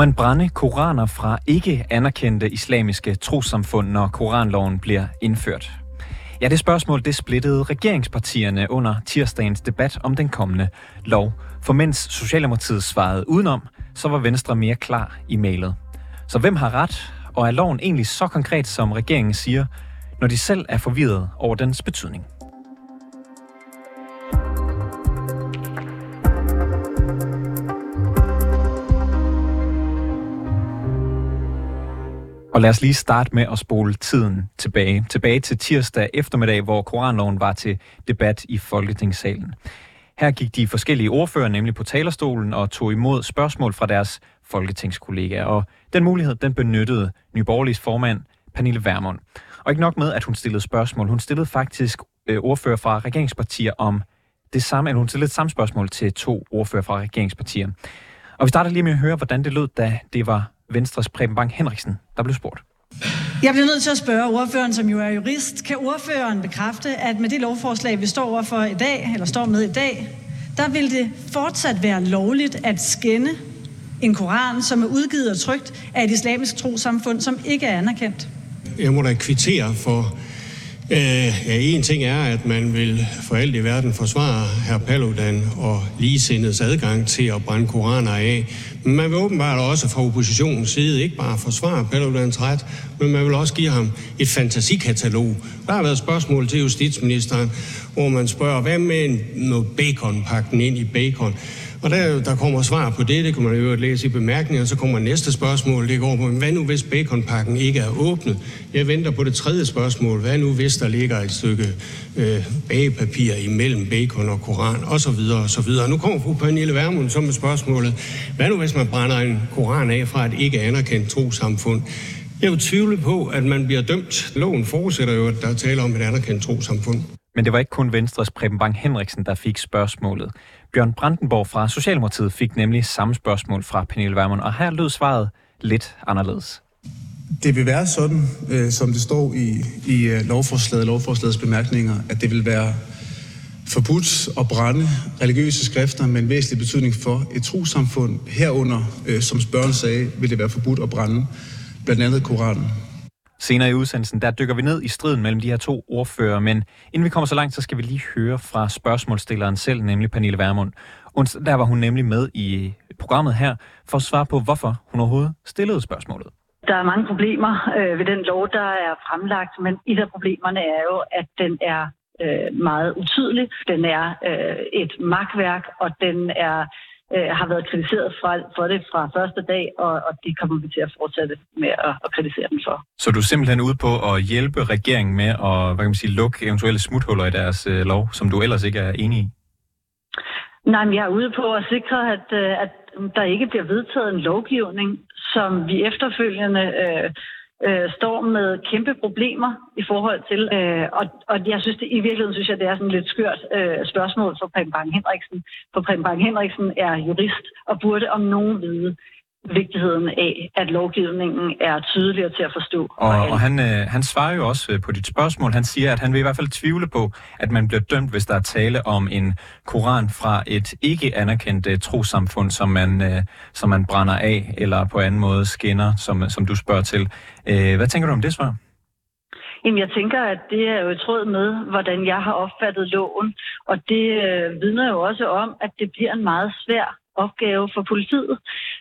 Man brænde koraner fra ikke anerkendte islamiske trosamfund, når koranloven bliver indført? Ja, det spørgsmål det splittede regeringspartierne under tirsdagens debat om den kommende lov. For mens Socialdemokratiet svarede udenom, så var Venstre mere klar i mailet. Så hvem har ret, og er loven egentlig så konkret, som regeringen siger, når de selv er forvirret over dens betydning? Og lad os lige starte med at spole tiden tilbage. Tilbage til tirsdag eftermiddag, hvor koranloven var til debat i Folketingssalen. Her gik de forskellige ordfører nemlig på talerstolen og tog imod spørgsmål fra deres folketingskollegaer. Og den mulighed, den benyttede Nyborgerligs formand Pernille Vermund. Og ikke nok med, at hun stillede spørgsmål. Hun stillede faktisk øh, ordfører fra regeringspartier om det samme, eller hun stillede et samme spørgsmål til to ordfører fra regeringspartier. Og vi starter lige med at høre, hvordan det lød, da det var Venstres Preben Bang Henriksen, der blev spurgt. Jeg bliver nødt til at spørge ordføreren, som jo er jurist. Kan ordføreren bekræfte, at med det lovforslag, vi står overfor i dag, eller står med i dag, der vil det fortsat være lovligt at skænde en koran, som er udgivet og trygt af et islamisk trosamfund, som ikke er anerkendt? Jeg må da kvittere for Øh, ja, en ting er, at man vil for alt i verden forsvare herr Paludan og ligesindets adgang til at brænde koraner af. Men man vil åbenbart også fra oppositionens side ikke bare forsvare Paludans ret, men man vil også give ham et fantasikatalog. Der har været spørgsmål til justitsministeren, hvor man spørger, hvad med noget baconpakken ind i bacon? Og der, der kommer svar på det, det kan man jo læse i bemærkninger, så kommer næste spørgsmål, det går på, hvad nu hvis baconpakken ikke er åbnet? Jeg venter på det tredje spørgsmål, hvad nu hvis der ligger et stykke øh, bagepapir imellem bacon og koran, og så videre, og så videre. Nu kommer fru Pernille Vermund så med spørgsmålet, hvad nu hvis man brænder en koran af fra et ikke anerkendt trosamfund? Jeg er jo tvivle på, at man bliver dømt. Loven forudsætter jo, at der taler om et anerkendt trosamfund. Men det var ikke kun Venstres Preben Bang Henriksen, der fik spørgsmålet. Bjørn Brandenborg fra Socialdemokratiet fik nemlig samme spørgsmål fra Pernille Vermund, og her lød svaret lidt anderledes. Det vil være sådan, øh, som det står i, i øh, lovforslaget, lovforslagets bemærkninger, at det vil være forbudt at brænde religiøse skrifter med en væsentlig betydning for et trosamfund. Herunder, øh, som spørgen sagde, vil det være forbudt at brænde blandt andet Koranen. Senere i udsendelsen, der dykker vi ned i striden mellem de her to ordfører, men inden vi kommer så langt, så skal vi lige høre fra spørgsmålstilleren selv, nemlig Pernille Vermund. Der var hun nemlig med i programmet her for at svare på, hvorfor hun overhovedet stillede spørgsmålet. Der er mange problemer øh, ved den lov, der er fremlagt, men et af problemerne er jo, at den er øh, meget utydelig. Den er øh, et magtværk, og den er øh, har været kritiseret fra, for det fra første dag, og, og det kommer vi til at fortsætte med at, at kritisere dem for. Så du er simpelthen ude på at hjælpe regeringen med at hvad kan man sige, lukke eventuelle smuthuller i deres øh, lov, som du ellers ikke er enig i? Nej, men jeg er ude på at sikre, at, øh, at der ikke bliver vedtaget en lovgivning, som vi efterfølgende øh, øh, står med kæmpe problemer i forhold til. Øh, og, og jeg synes, det, i virkeligheden synes jeg, det er sådan lidt skørt øh, spørgsmål for Preben Bang Henriksen. For Preben Bang Henriksen er jurist og burde om nogen vide, vigtigheden af, at lovgivningen er tydeligere til at forstå. Og, og han, øh, han svarer jo også øh, på dit spørgsmål. Han siger, at han vil i hvert fald tvivle på, at man bliver dømt, hvis der er tale om en koran fra et ikke anerkendt uh, trosamfund, som man, øh, som man brænder af, eller på anden måde skinner, som, som du spørger til. Øh, hvad tænker du om det svar? Jamen, jeg tænker, at det er jo i tråd med, hvordan jeg har opfattet loven. Og det øh, vidner jo også om, at det bliver en meget svær opgave for politiet.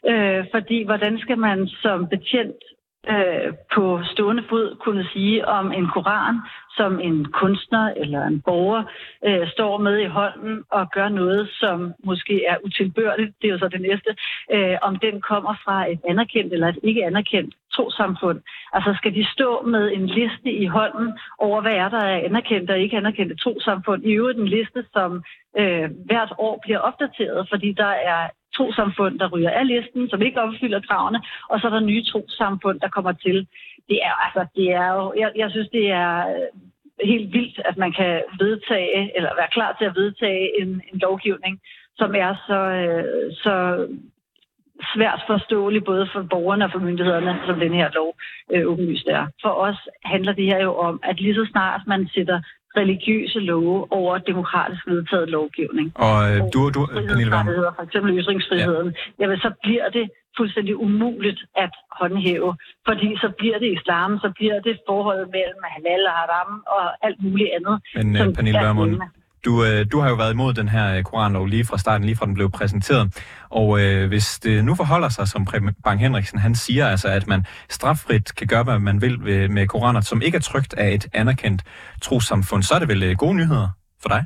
Øh, fordi hvordan skal man som betjent øh, på stående fod kunne sige om en koran, som en kunstner eller en borger øh, står med i hånden og gør noget, som måske er utilbørligt, det er jo så det næste, øh, om den kommer fra et anerkendt eller et ikke anerkendt trosamfund. Altså skal de stå med en liste i hånden over, hvad er der er anerkendte og ikke anerkendte trosamfund. I øvrigt en liste, som øh, hvert år bliver opdateret, fordi der er trosamfund, der ryger af listen, som ikke opfylder kravene, og så er der nye trosamfund, der kommer til. Det er, altså, det er jo, jeg, jeg synes, det er øh, helt vildt, at man kan vedtage, eller være klar til at vedtage en, en lovgivning, som er så, øh, så svært forståelig både for borgerne og for myndighederne, som den her lov øh, åbenlyst er. For os handler det her jo om, at lige så snart man sætter religiøse love over demokratisk vedtaget lovgivning. Og øh, du, du Pernille Vermund? For eksempel ytringsfriheden. Ja. Jamen, så bliver det fuldstændig umuligt at håndhæve, fordi så bliver det islam, så bliver det forholdet mellem halal og haram og alt muligt andet. Men uh, Pernille Vermund, du, øh, du har jo været imod den her øh, koranlov lige fra starten, lige fra den blev præsenteret. Og øh, hvis det nu forholder sig, som Preben Bang Henriksen han siger, altså at man straffrit kan gøre, hvad man vil øh, med koraner, som ikke er trygt af et anerkendt trossamfund, så er det vel øh, gode nyheder for dig?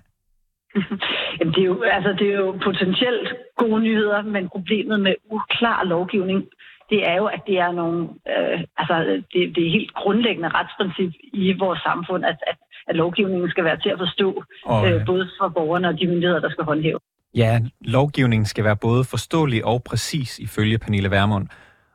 Jamen, det, er jo, altså, det er jo potentielt gode nyheder, men problemet med uklar lovgivning, det er jo, at det er nogle, øh, altså, det, det er helt grundlæggende retsprincip i vores samfund, at, at at lovgivningen skal være til at forstå, og, øh, både for borgerne og de myndigheder, der skal håndhæve. Ja, lovgivningen skal være både forståelig og præcis ifølge Pernille Vermund.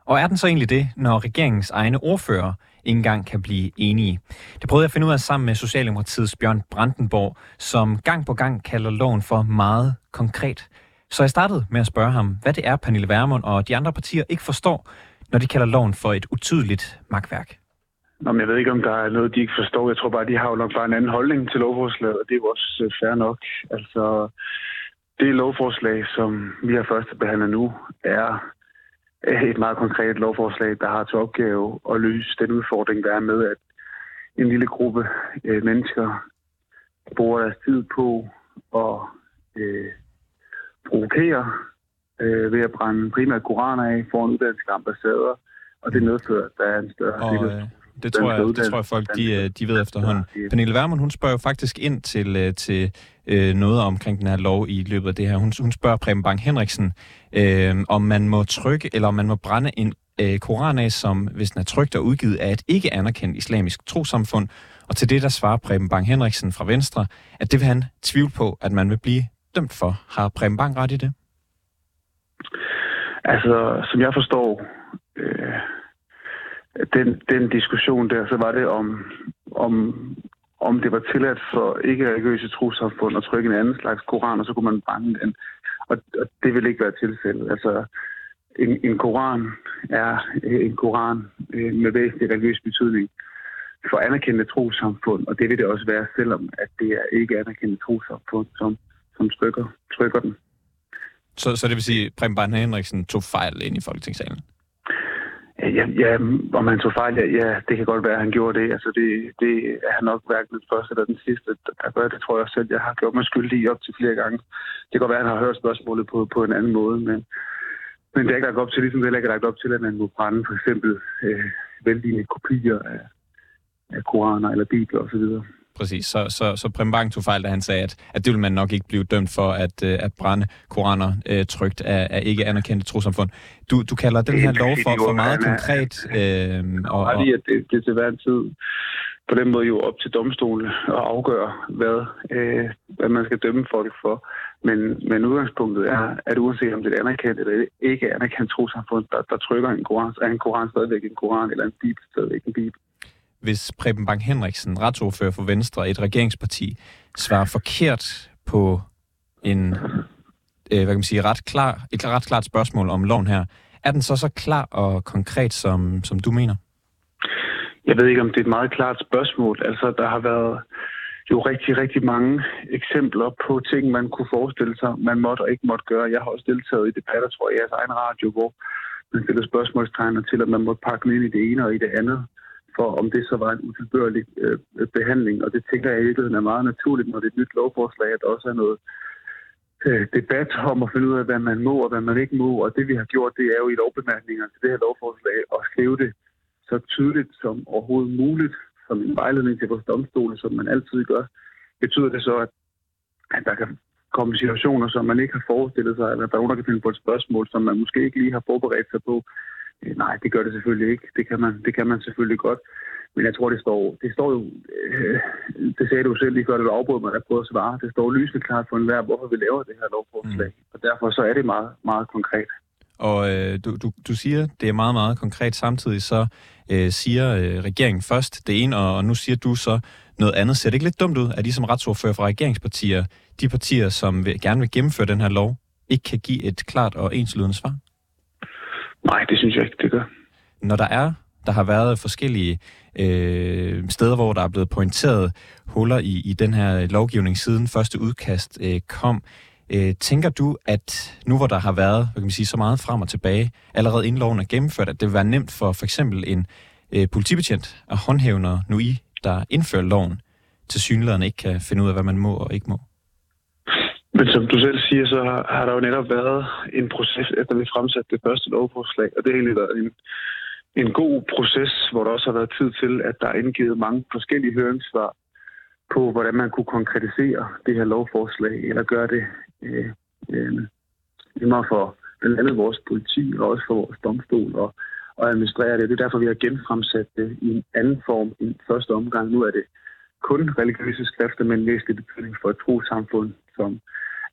Og er den så egentlig det, når regeringens egne ordfører ikke engang kan blive enige? Det prøvede jeg at finde ud af sammen med Socialdemokratiets Bjørn Brandenborg, som gang på gang kalder loven for meget konkret. Så jeg startede med at spørge ham, hvad det er, Pernille Vermund og de andre partier ikke forstår, når de kalder loven for et utydeligt magtværk. Nå, men jeg ved ikke, om der er noget, de ikke forstår. Jeg tror bare, de har jo nok bare en anden holdning til lovforslaget, og det er også øh, fair nok. Altså, det lovforslag, som vi har første behandlet nu, er et meget konkret lovforslag, der har til opgave at løse den udfordring, der er med, at en lille gruppe øh, mennesker bruger deres tid på at øh, provokere øh, ved at brænde primært koraner af foran udenlandske ambassader, og det medfører, at der er en større og, øh, det tror, jeg, det tror jeg folk, de, øh, de ved efterhånden. Pernille Vermund, hun spørger jo faktisk ind til, øh, til øh, noget omkring den her lov i løbet af det her. Hun, hun spørger Preben Bang Henriksen, øh, om man må trykke, eller om man må brænde en øh, koran af, som hvis den er trygt og udgivet af et ikke anerkendt islamisk trosamfund. Og til det, der svarer Preben Bang Henriksen fra Venstre, at det vil han tvivle på, at man vil blive dømt for. Har Preben Bang ret i det? Altså, som jeg forstår den, den diskussion der, så var det om, om, om det var tilladt for ikke-religiøse trosamfund at trykke en anden slags koran, og så kunne man brænde den. Og, og det vil ikke være tilfældet. Altså, en, en koran er en koran øh, med væsentlig religiøs betydning for anerkendte trosamfund, og det vil det også være, selvom at det er ikke anerkendte trosamfund, som, som trykker, trykker den. Så, så det vil sige, at Preben Henriksen tog fejl ind i Folketingssalen? Ja, ja, om han tog fejl, ja, ja, det kan godt være, at han gjorde det. Altså, det, det er han nok hverken den første eller den sidste, der gør det, tror jeg selv. Jeg har gjort mig skyldig op til flere gange. Det kan godt være, at han har hørt spørgsmålet på, på en anden måde, men, men det er ikke lagt op til, ligesom det er ikke lagt op til, at man må brænde for eksempel øh, vældige kopier af, af koraner eller bibler osv præcis. Så, så, så Prem Bang tog fejl, da han sagde, at, at det vil man nok ikke blive dømt for, at, øh, at brænde koraner øh, trygt af, af ikke anerkendte trosamfund. Du, du kalder den her lov for, for meget konkret. Øh, og, og... det, det til hver tid på den måde jo op til domstolen at afgøre, hvad, øh, hvad man skal dømme folk for. Men, men udgangspunktet er, at uanset om det er anerkendt eller ikke anerkendt trosamfund, der, der trykker en koran, er en koran stadigvæk en koran, eller en bibel stadigvæk en bibel hvis Preben Bang Henriksen, retsordfører for Venstre, et regeringsparti, svarer forkert på en, øh, hvad kan man sige, ret klar, et ret klart spørgsmål om loven her, er den så så klar og konkret, som, som du mener? Jeg ved ikke, om det er et meget klart spørgsmål. Altså, der har været jo rigtig, rigtig mange eksempler på ting, man kunne forestille sig, man måtte og ikke måtte gøre. Jeg har også deltaget i debatter, tror jeg, i jeres egen radio, hvor man stiller spørgsmålstegn til, at man måtte pakke ind i det ene og i det andet for, om det så var en utilbørlig øh, behandling. Og det tænker jeg i virkeligheden er meget naturligt, når det er et nyt lovforslag, at der også er noget øh, debat om at finde ud af, hvad man må og hvad man ikke må. Og det vi har gjort, det er jo i lovbemærkningerne til det her lovforslag at skrive det så tydeligt som overhovedet muligt, som en vejledning til vores domstole, som man altid gør. Betyder det så, at, at der kan komme situationer, som man ikke har forestillet sig, eller der er nogen, der kan finde på et spørgsmål, som man måske ikke lige har forberedt sig på, nej, det gør det selvfølgelig ikke. Det kan man, det kan man selvfølgelig godt. Men jeg tror, det står, det står jo, øh, det sagde du selv lige før, det du afbrød mig, der prøvede at svare. Det står lysende klart for enhver, hvorfor vi laver det her lovforslag. Mm. Og derfor så er det meget, meget konkret. Og øh, du, du, du siger, det er meget, meget konkret. Samtidig så øh, siger øh, regeringen først det ene, og, og nu siger du så noget andet. Ser det ikke lidt dumt ud, at de som retsordfører fra regeringspartier, de partier, som vil, gerne vil gennemføre den her lov, ikke kan give et klart og enslydende svar? Nej, det synes jeg ikke, det gør. Når der er der har været forskellige øh, steder, hvor der er blevet pointeret huller i, i den her lovgivning siden første udkast øh, kom. Øh, tænker du, at nu hvor der har været hvad kan man sige, så meget frem og tilbage, allerede inden loven er gennemført, at det vil være nemt for for eksempel en øh, politibetjent at håndhæve, når nu I, der indfører loven, til synligheden ikke kan finde ud af, hvad man må og ikke må? Men som du selv siger, så har, har der jo netop været en proces, efter vi fremsatte det første lovforslag, og det har egentlig været en, en god proces, hvor der også har været tid til, at der er indgivet mange forskellige høringssvar på, hvordan man kunne konkretisere det her lovforslag, eller gøre det øh, øh, nemmere for blandt andet vores politi og også for vores domstol og, og administrere det. Det er derfor, vi har genfremsat det i en anden form i første omgang. Nu er det kun religiøse skrifter med en væsentlig betydning for et trosamfund, som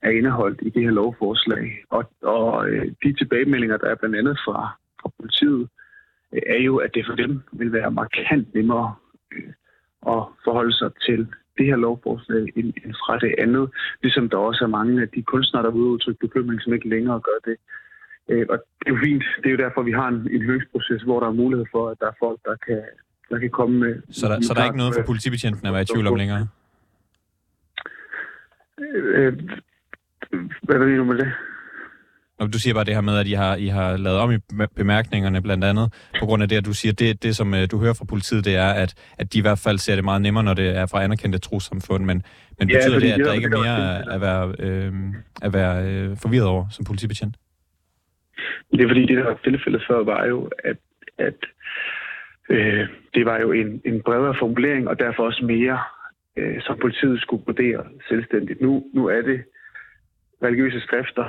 er indeholdt i det her lovforslag. Og, og øh, de tilbagemeldinger, der er blandt andet fra, fra politiet, øh, er jo, at det for dem vil være markant nemmere øh, at forholde sig til det her lovforslag end, end fra det andet. Ligesom der også er mange af de kunstnere, der vil udtrykke bekymring, som ikke længere gør det. Øh, og det er jo fint. Det er jo derfor, vi har en, en høringsproces, hvor der er mulighed for, at der er folk, der kan, der kan komme med... Så der, så der er ikke noget for politibetjenten at være i tvivl om længere? Øh, hvad mener du med det? Og du siger bare det her med, at I har, I har lavet om i bemærkningerne blandt andet, på grund af det, at du siger, det, det som øh, du hører fra politiet, det er, at, at de i hvert fald ser det meget nemmere, når det er fra anerkendte trossamfund, men, men ja, betyder det, at der ikke er mere at være, øh, at være øh, forvirret over som politibetjent? Det er fordi, det der var tilfældet før, var jo, at, at øh, det var jo en, en bredere formulering, og derfor også mere, øh, som politiet skulle vurdere selvstændigt. Nu, nu er det religiøse skrifter,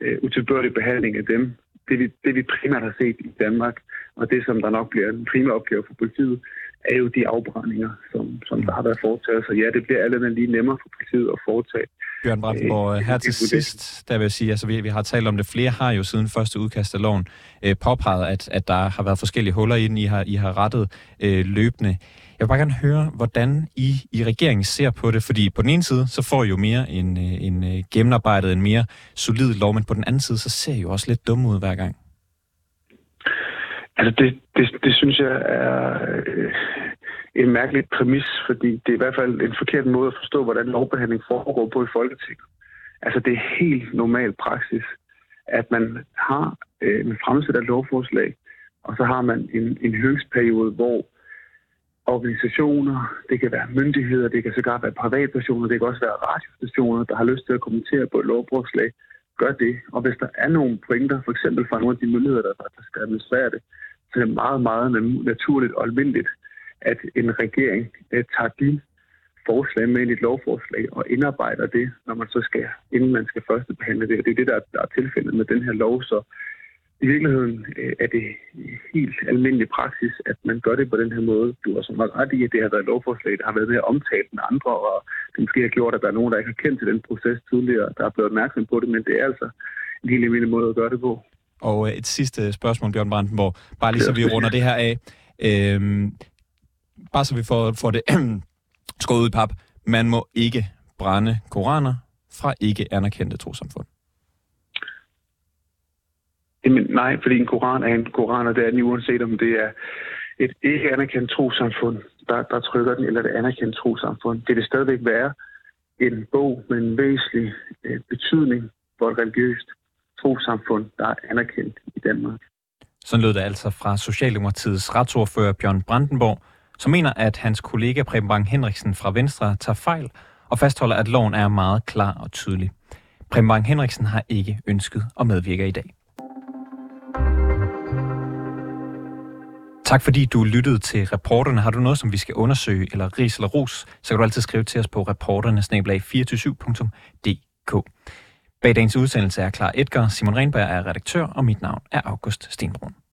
øh, utilbørlig behandling af dem, det vi, det vi primært har set i Danmark, og det som der nok bliver en primær opgave for politiet, er jo de afbrændinger, som, som der har været foretaget. Så ja, det bliver alt lige nemmere for politiet at foretage. Bjørn Brandenborg, øh, her til sidst, der vil jeg sige, altså vi, vi har talt om det, flere har jo siden første udkast af loven øh, påpeget, at, at der har været forskellige huller i den, I har, I har rettet øh, løbende. Jeg vil bare gerne høre, hvordan I i regeringen ser på det, fordi på den ene side, så får I jo mere en, øh, en øh, gennemarbejdet, en mere solid lov, men på den anden side, så ser I jo også lidt dumme ud hver gang. Altså det, det, det synes jeg er øh, en mærkelig præmis, fordi det er i hvert fald en forkert måde at forstå, hvordan lovbehandling foregår på i Folketinget. Altså det er helt normal praksis, at man har øh, en fremsæt af lovforslag, og så har man en, en høringsperiode, hvor organisationer, det kan være myndigheder, det kan sågar være privatpersoner, det kan også være radiostationer, der har lyst til at kommentere på et lovforslag, gør det. Og hvis der er nogle pointer, for eksempel fra nogle af de myndigheder, der, der skal administrere det, så er det meget, meget naturligt og almindeligt, at en regering eh, tager de forslag med ind i et lovforslag og indarbejder det, når man så skal, inden man skal første behandle det. Og det er det, der, der er tilfældet med den her lov. Så i virkeligheden øh, er det helt almindelig praksis, at man gør det på den her måde. Du har så meget ret i, at det har været et lovforslag, der har været mere omtalt med andre, og det måske har gjort, at der er nogen, der ikke har kendt til den proces tidligere, der er blevet opmærksom på det, men det er altså en helt almindelig måde at gøre det på. Og øh, et sidste spørgsmål, Bjørn Brandenborg, bare lige så vi runder det her af. Øhm, bare så vi får, får det skåret ud i pap. Man må ikke brænde koraner fra ikke anerkendte trosamfund. Jamen, nej, fordi en koran er en koran, og det er den uanset om det er et ikke anerkendt trosamfund, der, der trykker den, eller det anerkendt trosamfund. Det vil stadigvæk være en bog med en væsentlig øh, betydning for et religiøst trosamfund, der er anerkendt i Danmark. Sådan lød det altså fra Socialdemokratiets retsordfører Bjørn Brandenborg, som mener, at hans kollega Preben Bang Henriksen fra Venstre tager fejl og fastholder, at loven er meget klar og tydelig. Preben Bang Henriksen har ikke ønsket at medvirke i dag. Tak fordi du lyttede til reporterne. Har du noget, som vi skal undersøge, eller ris eller ros, så kan du altid skrive til os på reporterne-247.dk. Bag dagens udsendelse er Klar Edgar, Simon Renberg er redaktør, og mit navn er August Stenbrun.